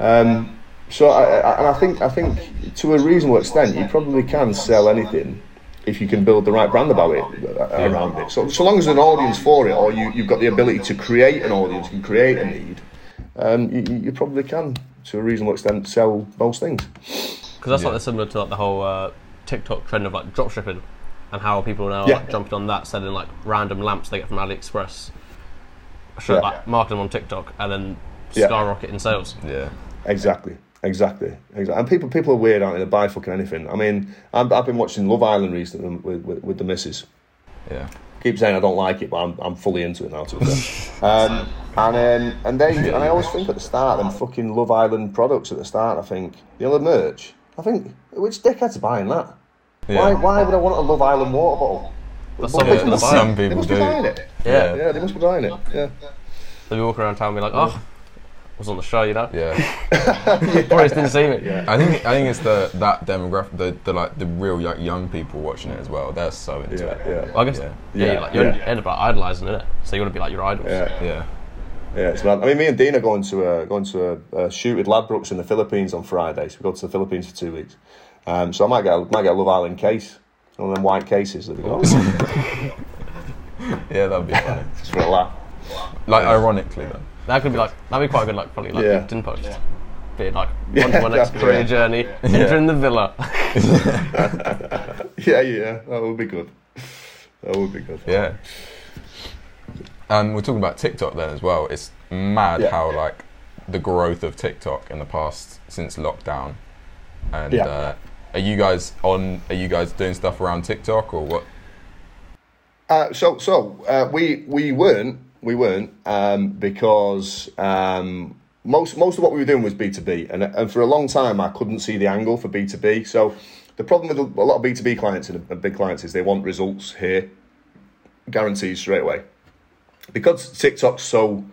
Um, so I, I, and I think I think to a reasonable extent, you probably can sell anything if you can build the right brand about it uh, around it. So so long as there's an audience for it, or you, you've got the ability to create an audience and create a need, um, you, you you probably can to a reasonable extent sell most things. because that's Yeah. like similar to like the whole uh, TikTok trend of like dropshipping and how people are now Yeah. like jumping on that, selling like random lamps they get from AliExpress, show Yeah. like market them on TikTok, and then Yeah. skyrocket in sales. Yeah. Exactly. Exactly, exactly, and people people are weird, aren't they? They buy fucking anything. I mean, I'm, I've been watching Love Island recently with, with, with the missus. Yeah. keep saying I don't like it, but I'm, I'm fully into it now. To be fair. um, and um, and they and I always think at the start, them fucking Love Island products at the start. I think you know the other merch. I think which dickhead's are buying that? Why Yeah. why why would I want a Love Island water bottle? That's they gonna must- it. They people must be do. buying it. Yeah, Yeah, they must be buying it. Yeah. they'll be around town and be like, oh, was on the show, you know. Yeah. [laughs] Probably didn't see me. Yeah. I think I think it's the that demographic, the, the like the real like, young people watching it as well. They're so into Yeah, it. yeah, Well, I guess Yeah. yeah, Yeah, you like, you yeah. end up like, idolising it, so you want to be like your idols. yeah, Yeah. yeah. It's mad. I mean, me and Dean are going to a going to a, a shoot with Ladbrokes in the Philippines on Friday. So we go to the Philippines for two weeks. Um, so I might get a, might get a Love Island case, one of them white cases that we got, [laughs] [laughs] Yeah, that'd be funny. just for a laugh. Like ironically though. That could be like that'd be quite a good like probably like Yeah. LinkedIn post. Being like Yeah, on to my next yeah. career journey, entering the villa. [laughs] Yeah, yeah, that would be good. That would be good. Yeah. And we're talking about TikTok then as well. It's mad Yeah. how like the growth of TikTok in the past since lockdown. And Yeah. uh, are you guys on? Are you guys doing stuff around TikTok or what? Uh, so, so uh, we we weren't we weren't um, because um, most most of what we were doing was B two B, and and for a long time I couldn't see the angle for B two B. So the problem with a lot of B two B clients and and big clients is they want results here, guarantees straight away, because TikTok's so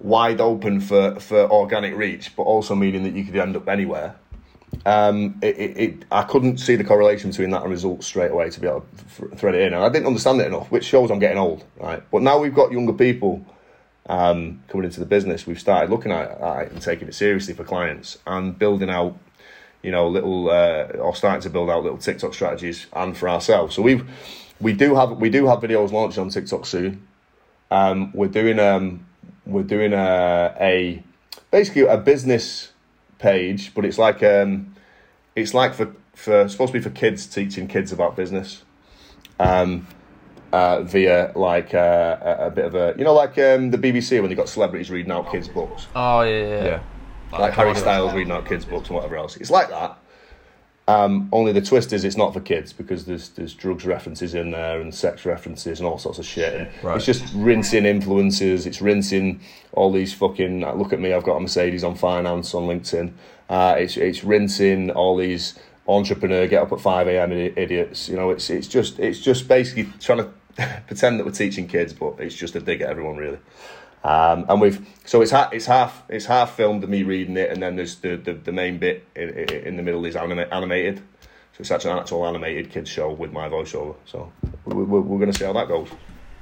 wide open for for organic reach, but also meaning that you could end up anywhere um, it, it, it, I couldn't see the correlation between that and results straight away to be able to th- thread it in. And I didn't understand it enough, which shows I'm getting old, right? But now we've got younger people um, coming into the business. We've started looking at, at it and taking it seriously for clients and building out, you know, little uh, or starting to build out little TikTok strategies and for ourselves. So we've we do have we do have videos launched on TikTok soon. Um, we're doing um, we're doing a, a basically a business page, but it's like um, it's like for for supposed to be for kids teaching kids about business. Um, uh, via like uh, a, a bit of a you know like um, the BBC when they got celebrities reading out kids' books, Oh yeah, yeah. Yeah. like Harry Styles reading out kids' books and whatever else. It's like that. Um, only the twist is it's not for kids because there's there's drugs references in there and sex references and all sorts of shit. And Right. It's just rinsing influences. It's rinsing all these fucking uh, look at me. I've got a Mercedes on finance on LinkedIn. Uh, it's it's rinsing all these entrepreneur get up at five a.m. idiots. You know, it's it's just it's just basically trying to [laughs] pretend that we're teaching kids, but it's just a dig at everyone really. Um, and we've so it's ha- it's half it's half filmed of me reading it, and then there's the the, the main bit in, in, in the middle is anima- animated. So it's actually an actual animated kids show with my voiceover. So we, we, we're going to see how that goes.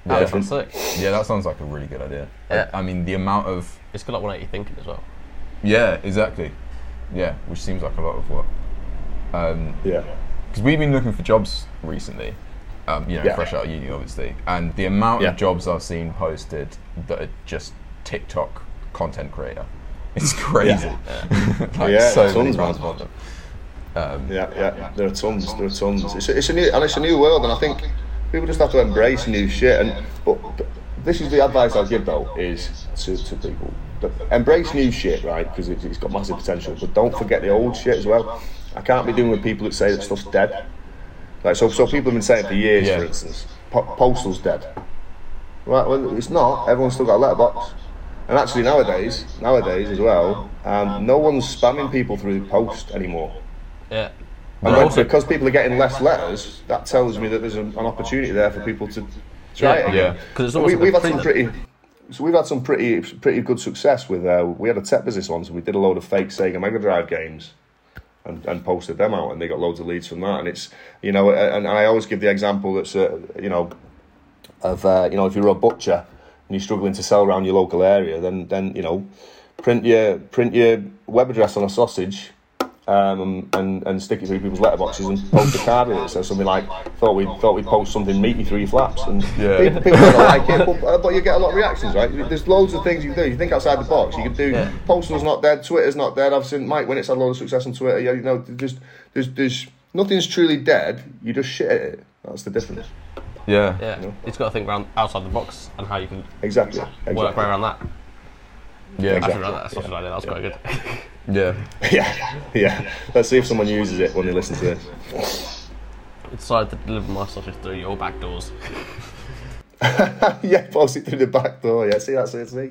Yeah. that's sick. Yeah, that sounds like a really good idea. Yeah. I, I mean, the amount of It's got like 180 thinking as well. yeah, exactly. Yeah, which seems like a lot of what. Um, Yeah, because we've been looking for jobs recently, um, you know, Yeah. fresh out of uni, obviously, and the amount Yeah. of jobs I've seen posted that are just TikTok content creator, [laughs] it's crazy. [laughs] like, Yeah, so tons, many man. brands them. Um, yeah, yeah. There are tons. There are tons. It's a, it's a new and it's a new world, and I think people just have to embrace new shit. And but, but this is the advice I'll give though is to, to people. But embrace new shit, right? Because it's, it's got massive potential. But don't forget the old shit as well. I can't be doing with people that say that stuff's dead. Like so, so people have been saying for years, Yeah. for instance, postal's dead. Right? Well, it's not. Everyone's still got a letterbox. And actually, nowadays, nowadays as well, um, no one's spamming people through post anymore. Yeah. And But when, also- because people are getting less letters, that tells me that there's an, an opportunity there for people to try it Yeah, again. Yeah. 'Cause it's And almost we, like we've had some pretty, so we've had some pretty pretty good success with. Uh, we had a tech business once, and we did a load of fake Sega Mega Drive games, and, and posted them out, and they got loads of leads from that. And it's you know, and, I always give the example that's uh, you know, of uh, you know, if you're a butcher and you're struggling to sell around your local area, then then you know, print your print your web address on a sausage um, and and stick it through people's letterboxes and post a card with it. So something like thought we thought we'd post something meaty through your flaps, and Yeah. people, people [laughs] don't like it, but, uh, but you get a lot of reactions, right? There's loads of things you can do. You think outside the box. You can do. Yeah. Postal's not dead. Twitter's not dead. I've seen Mike Winnet's had a lot of success on Twitter. Yeah, you know, there's there's there's nothing's truly dead. You just shit at it. That's the difference. yeah. Yeah. You've got to think around outside the box and how you can Exactly. work Exactly. around that. Yeah. I Exactly. should write that. That's yeah. idea. That's quite good. Yeah. [laughs] Yeah, yeah. Let's see if someone uses it when they listen to this. Decided to deliver my sausage through your back doors. [laughs] yeah, post it through the back door. Yeah, see that's it. See,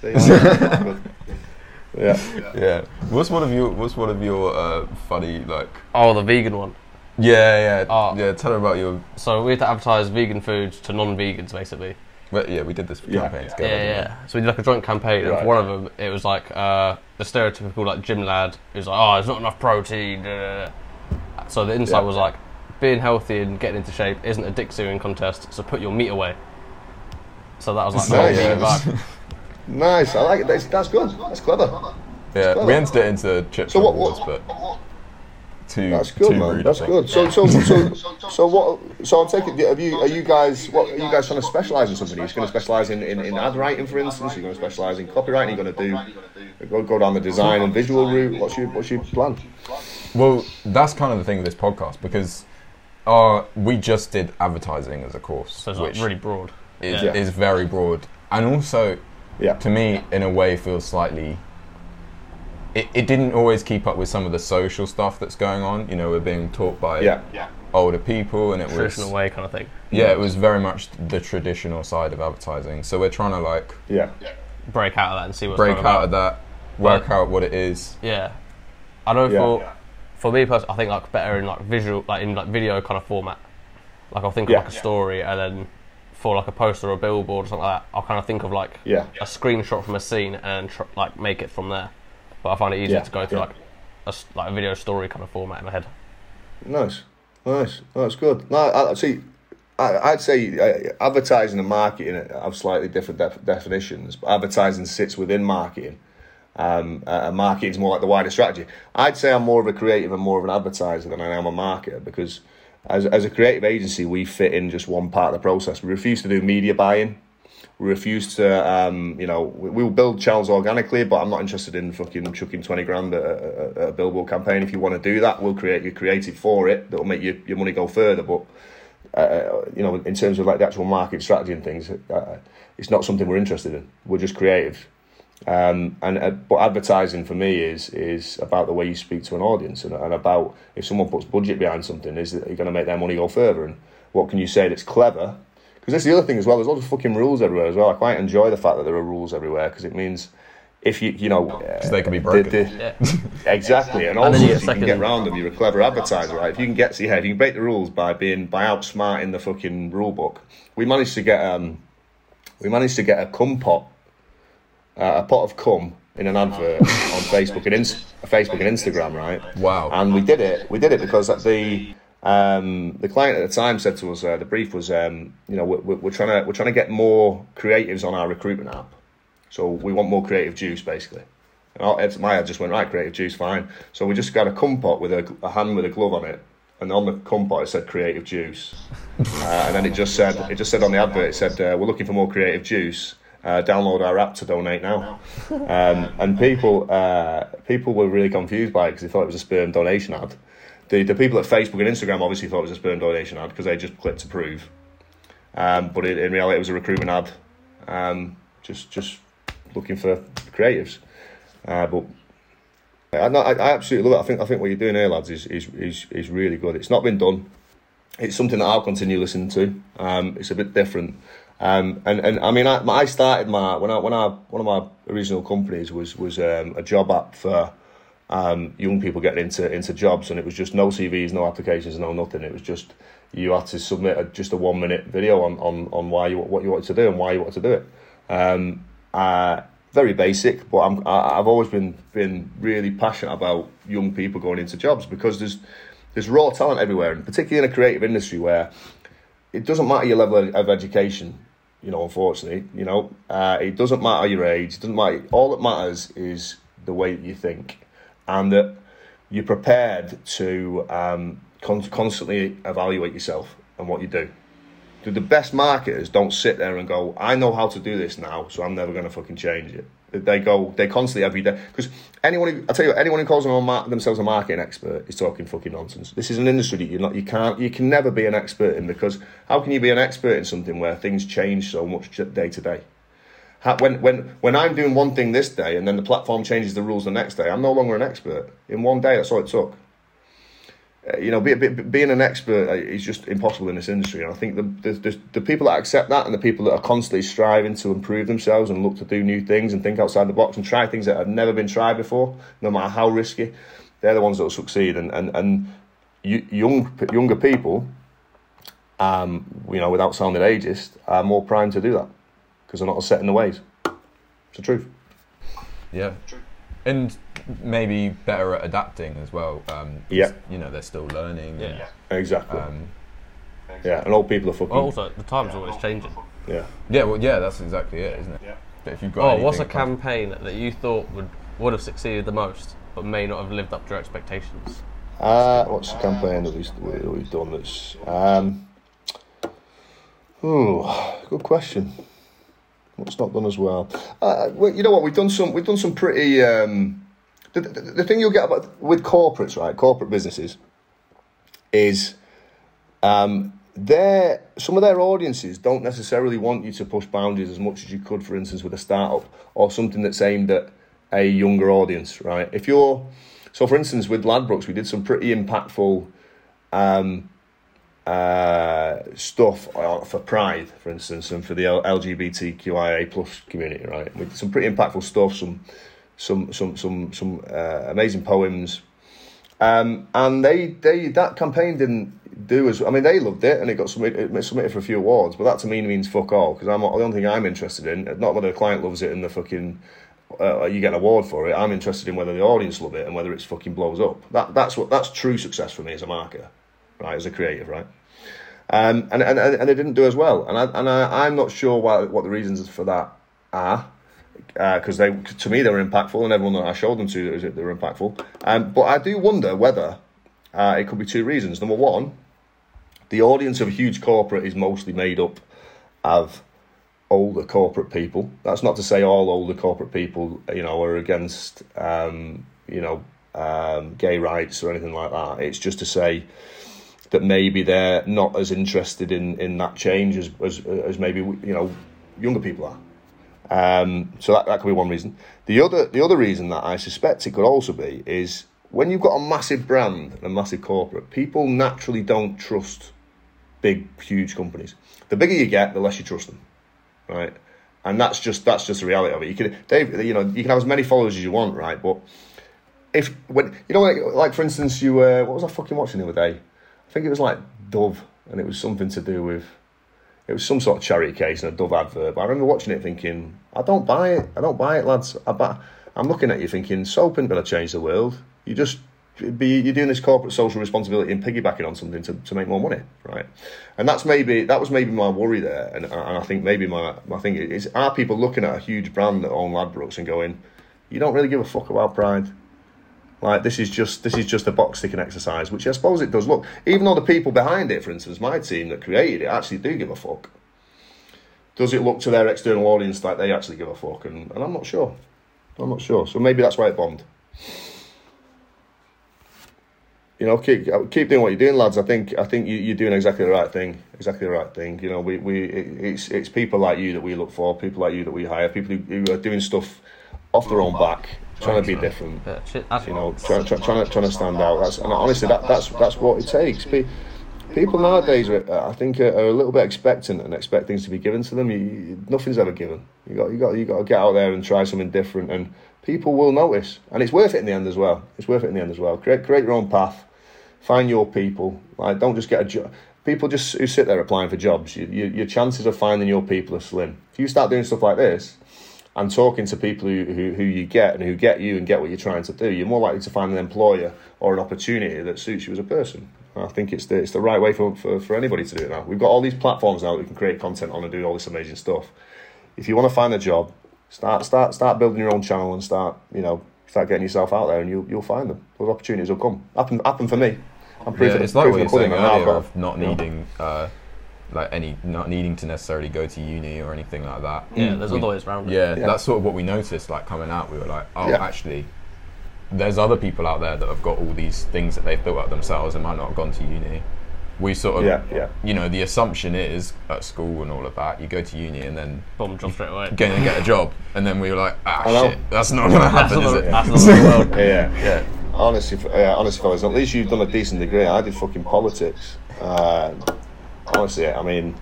see. that's [laughs] yeah. Yeah. What's one of your What's one of your uh, funny like? Oh, the vegan one. Yeah, yeah, Oh. yeah. Tell her about your. So we had to advertise vegan foods to non-vegans, basically. Well, yeah, we did this Yeah. campaign together. Yeah, didn't yeah. So we did like a joint campaign, and Right. for one of them, it was like uh, the stereotypical like gym lad who's like, "Oh, there's not enough protein." da, da, da." So the insight Yeah. was like, being healthy and getting into shape isn't a dick suing contest. So put your meat away. So that was like the whole Nice. vegan Yeah. vibe. Nice. I like it. That's, that's good. That's clever. Yeah, Well, we entered it into chips So and what- awards, what- but too That's good, too man. rude, That's good. So, so, so, so, [laughs] what? So, I'm taking. Have you? Are you guys? What are you guys trying to specialize in something? You're you going to specialize in, in, in ad writing, for instance? You're you going to specialize in copywriting? Are you going to do go, go down the design and visual route? What's your What's your plan? Well, that's kind of the thing with this podcast because uh, we just did advertising as a course, So it's like which really broad. is, Yeah. is very broad, and also Yeah. to me, in a way, feels slightly. It, it didn't always keep up with some of the social stuff that's going on. You know, we're being taught by Yeah. older people, and it was Traditional way kind of thing. yeah, it was very much the traditional side of advertising. So we're trying to like Yeah. Break out of that and see what's break going out on. of that, work out what it is. Yeah, I know Yeah. for for me personally, I think like better in like visual, like in like video kind of format. Like I'll think of like a story, and then for like a poster or a billboard or something like that, I'll kind of think of like Yeah. a screenshot from a scene and tr- like make it from there. But I find it easier Yeah, to go through yeah. like a like a video story kind of format in my head. Nice, nice. That's good. No, I, see. I, I'd say uh, advertising and marketing have slightly different def- definitions. But advertising sits within marketing. Um, uh, marketing is more like the wider strategy. I'd say I'm more of a creative and more of an advertiser than I am a marketer because as, as a creative agency, we fit in just one part of the process. We refuse to do media buying. We refuse to, um, you know, we, we'll build channels organically, but I'm not interested in fucking chucking 20 grand at a, at a billboard campaign. If you want to do that, we'll create your creative for it that'll make your, your money go further. But, uh, you know, in terms of like the actual market strategy and things, uh, it's not something we're interested in. We're just creative. Um, and uh, but advertising for me is is about the way you speak to an audience and, and about if someone puts budget behind something, is you're going to make their money go further? And what can you say that's clever? Because that's the other thing as well. There's lots of fucking rules everywhere as well. I quite enjoy the fact that there are rules everywhere because it means if you you know because they can be broken. the- the- Yeah. [laughs] Exactly, and And also then you if get you can get around them, you're a clever advertiser, right? If you can get, yeah, if you can break the rules by being by outsmarting the fucking rule book. We managed to get um, we managed to get a cum pot, uh, a pot of cum in an advert on [laughs] Facebook and Inst- Facebook and Instagram, right? Wow. And we did it. We did it because at the um, the client at the time said to us, uh, the brief was, um, you know, we're, we're trying to we're trying to get more creatives on our recruitment app. So we want more creative juice, basically. And all- my head just went right, creative juice, fine. So we just got a compot with a, a hand with a glove on it, and on the compot it said creative juice, [laughs] uh, and then it just said it just said on the advert it said uh, we're looking for more creative juice. Uh, download our app to donate now. Um, and people uh, people were really confused by it because they thought it was a sperm donation ad. The the people at Facebook and Instagram obviously thought it was a sperm donation ad because they just clicked approve. Um, but in, in reality, it was a recruitment ad. Um, just just looking for creatives. Uh, but I, I absolutely love it. I think I think what you're doing here, lads, is, is is is really good. It's not been done. It's something that I'll continue listening to. Um, it's a bit different. Um, and, and I mean, I, I started my when I when I one of my original companies was was um, a job app for um, young people getting into into jobs, and it was just no CVs, no applications, no nothing. It was just you had to submit a, just a one minute video on, on, on why you what you wanted to do and why you wanted to do it. Um, uh, very basic, but I'm I, I've always been been really passionate about young people going into jobs because there's there's raw talent everywhere, and particularly in a creative industry where it doesn't matter your level of, education. You know, unfortunately, you know, uh, it doesn't matter your age. It doesn't matter. All that matters is the way that you think, and that you're prepared to um, con- constantly evaluate yourself and what you do. The- best marketers don't sit there and go, "I know how to do this now, so I'm never going to fucking change it." They go, they constantly every day because anyone, who, I tell you, what, anyone who calls themselves a marketing expert is talking fucking nonsense. This is an industry that you're not, you can't, you can never be an expert in because how can you be an expert in something where things change so much day to day? When when when I'm doing one thing this day and then the platform changes the rules the next day, I'm no longer an expert. In one day, that's all it took. Uh, you know, be, be, being an expert uh, is just impossible in this industry. And I think the, the the the people that accept that and the people that are constantly striving to improve themselves and look to do new things and think outside the box and try things that have never been tried before, no matter how risky, they're the ones that will succeed. And and and young younger people, um, you know, without sounding ageist, are more primed to do that because they're not set in the ways. It's the truth. Yeah. And maybe better at adapting as well. Um, 'cause, Yeah. You know, they're still learning. and, Yeah. Exactly. um, yeah, and old people are fucking. Also, the times are always changing. yeah. yeah, well, yeah, that's exactly it, isn't it? Yeah. But if you've got Oh, what's a anything kind campaign that you thought would would have succeeded the most, but may not have lived up to your expectations? Uh, what's the campaign that we've, that we've done that's. Um, oh, good question. What's not done as well? Uh, well, you know what? We've done some. We've done some pretty. Um, the, the, the thing you'll get about with corporates, right? Corporate businesses, is um, their some of their audiences don't necessarily want you to push boundaries as much as you could, for instance, with a startup or something that's aimed at a younger audience, right? If you're so, for instance, with Ladbrokes, we did some pretty impactful um, uh, stuff for Pride, for instance, and for the LGBTQIA plus community, right? Did some pretty impactful stuff, some some some some some uh, amazing poems, um, and they they that campaign didn't do as I mean they loved it and it got submitted, it submitted for a few awards, but that to me means fuck all because I'm the only thing I'm interested in not whether the client loves it and the fucking uh, you get an award for it. I'm interested in whether the audience love it and whether it's fucking blows up. That that's what that's true success for me as a marketer, right? As a creative, right? Um, and, and and they didn't do as well, and I and I, I'm not sure why, what the reasons for that are, because they to me they were impactful, and everyone that I showed them to they were impactful. Um, but I do wonder whether uh, it could be two reasons. Number one, the audience of a huge corporate is mostly made up of older corporate people. That's not to say all older corporate people, you know, are against, um, you know, um, gay rights or anything like that. It's just to say that maybe they're not as interested in, in that change as, as as maybe you know younger people are. Um, so that, that could be one reason. The other the other reason that I suspect it could also be is when you've got a massive brand and a massive corporate, people naturally don't trust big, huge companies. The bigger you get, the less you trust them, right? And that's just that's just the reality of it. You can, Dave, you know, you can have as many followers as you want, right? But if when you know, like, like for instance, you uh, what was I fucking watching the other day? I think it was like Dove, and it was something to do with it was some sort of charity case and a Dove advert. But I remember watching it thinking, I don't buy it. I don't buy it, lads. I buy, I'm looking at you thinking, soap ain't going to change the world. You just be you're doing this corporate social responsibility and piggybacking on something to, to make more money, right? And that's maybe that was maybe my worry there, and, and I think maybe my my thing is are people looking at a huge brand that own Ladbrokes and going, you don't really give a fuck about pride. Like this is just this is just a box ticking exercise, which I suppose it does look. Even though the people behind it, for instance, my team that created it, actually do give a fuck. Does it look to their external audience like they actually give a fuck? And, and I'm not sure. I'm not sure. So maybe that's why it bombed. You know, keep keep doing what you're doing, lads. I think I think you, you're doing exactly the right thing. Exactly the right thing. You know, we, we it, it's it's people like you that we look for. People like you that we hire. People who, who are doing stuff off their own back, trying to be different. You know, trying, trying, trying to trying to stand out. That's and honestly, that that's that's what it takes. Pe- People nowadays, are, uh, I think, are, are a little bit expectant and expect things to be given to them. You, you- nothing's ever given. You got you got you got to get out there and try something different, and people will notice. And it's worth it in the end as well. It's worth it in the end as well. Create create your own path. Find your people. Like, don't just get a job. People just who sit there applying for jobs. You, you, your chances of finding your people are slim. If you start doing stuff like this, and talking to people who, who, who you get and who get you and get what you're trying to do, you're more likely to find an employer or an opportunity that suits you as a person. I think it's the, it's the right way for, for, for anybody to do it now. We've got all these platforms now that we can create content on and do all this amazing stuff. If you want to find a job, start start start building your own channel and start you know start getting yourself out there and you'll you'll find them. Those opportunities will come. Happen happen for me. I'm proof Yeah, of the- it's like proof what you're saying earlier of not you know. needing, uh, like any, not needing to necessarily go to uni or anything like that. Yeah, there's We- other ways around. Yeah, Yeah. that's sort of what we noticed. Like coming out, we were like, oh, Yeah. actually, there's other people out there that have got all these things that they've built up themselves and might not have gone to uni. We sort of, Yeah, yeah. you know, the assumption is at school and all of that, you go to uni and then Boom, jump straight away. going to get a job, and then we were like, ah, I know. shit, that's not going to happen, is it? that's [laughs] another world. Yeah, Yeah. Honestly, f- yeah, honestly, fellas, at least you've done a decent degree. I did fucking politics. Uh, honestly, I mean,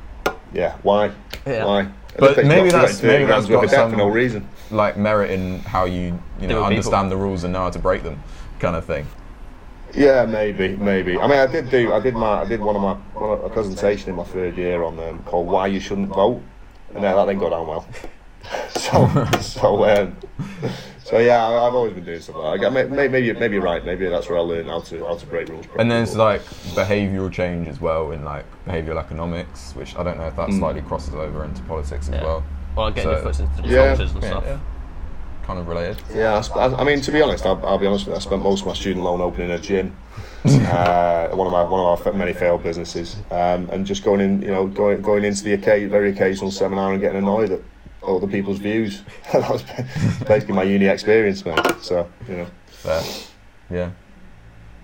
yeah, why? Yeah. Why? But maybe that's- it's got 30 maybe grand's that's worth of got debt for some- no reason. Like merit in how you, you know, with understand the rules and know how to break them, kind of thing. Yeah, maybe, maybe. I mean, I did do, I did my, I did one of my, one of, a presentation in my third year on um, called "Why You Shouldn't Vote," and that, that didn't go down well. [laughs] so, so, um, so yeah, I, I've always been doing stuff like that. Maybe, maybe, maybe you're right. Maybe that's where I learned how to, how to break rules. And then it's like behavioural change as well in like behavioural economics, which I don't know if that slightly crosses over into politics as Yeah. well. Or getting So- your foot into Yeah. cultures and Yeah, stuff. yeah. Kind of related. Yeah, I, I I mean, to be honest, I'll, I'll be honest with you. I spent most of my student loan opening a gym, [laughs] uh, one of my one of our many failed businesses, um, and just going in, you know, going going into the occa- very occasional seminar and getting annoyed at other people's views. [laughs] that was basically my uni experience, man. So you know, Fair. Yeah.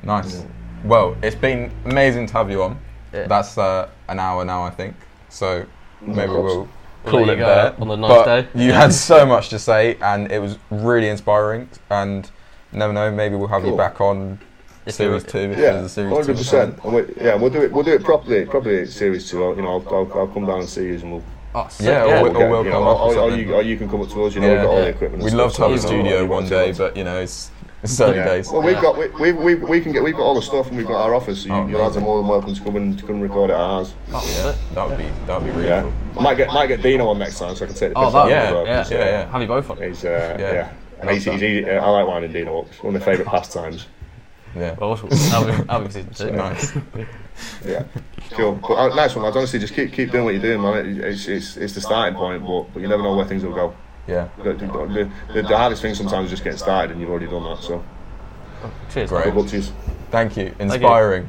Nice. Well, it's been amazing to have you on. Yeah. That's uh, an hour now, I think. So maybe we'll We'll call it there. on the nice but day. You had so much to say, and it was really inspiring. And never know, maybe we'll have you back on If series two. If yeah, there's a series hundred two. percent. Yeah, we'll do it. We'll do it properly. Probably series two. You know, I'll, I'll, I'll come down and see you, and we'll. Oh, sick, Yeah, or yeah. we- we'll get, we'll you come know, up or, or you, or you can come up to us. You know, we've got all the equipment. We'd love to have a so, you know, studio you one day, but you know, it's, it's early Yeah. days. Well, we've got we, we, we, we can get we've got all the stuff and we've got our office, so you, Oh, you lads are more than welcome to come and to come and record at ours. Oh, Yeah, that would be that would be really Yeah, cool. I might get might get Dino on next time so I can take the Oh, piss that, out of yeah, him as well, yeah, 'cause, yeah, yeah. Have you both on? He's uh, Yeah. yeah, and I he's, love he's, he's, I like winding Dino up. It's one of my favourite pastimes. Yeah. Well, awesome. That'll be, that'll be season. Nice. [laughs] Yeah, [laughs] cool. But uh, nice one, lads. Honestly, just keep keep doing what you're doing, man. It's, it's it's the starting point, but but you never know where things will go. Yeah. The, the, the, the hardest thing sometimes is just getting started, and you've already done that. So Cheers. Great. good luck to you. Thank you. Inspiring.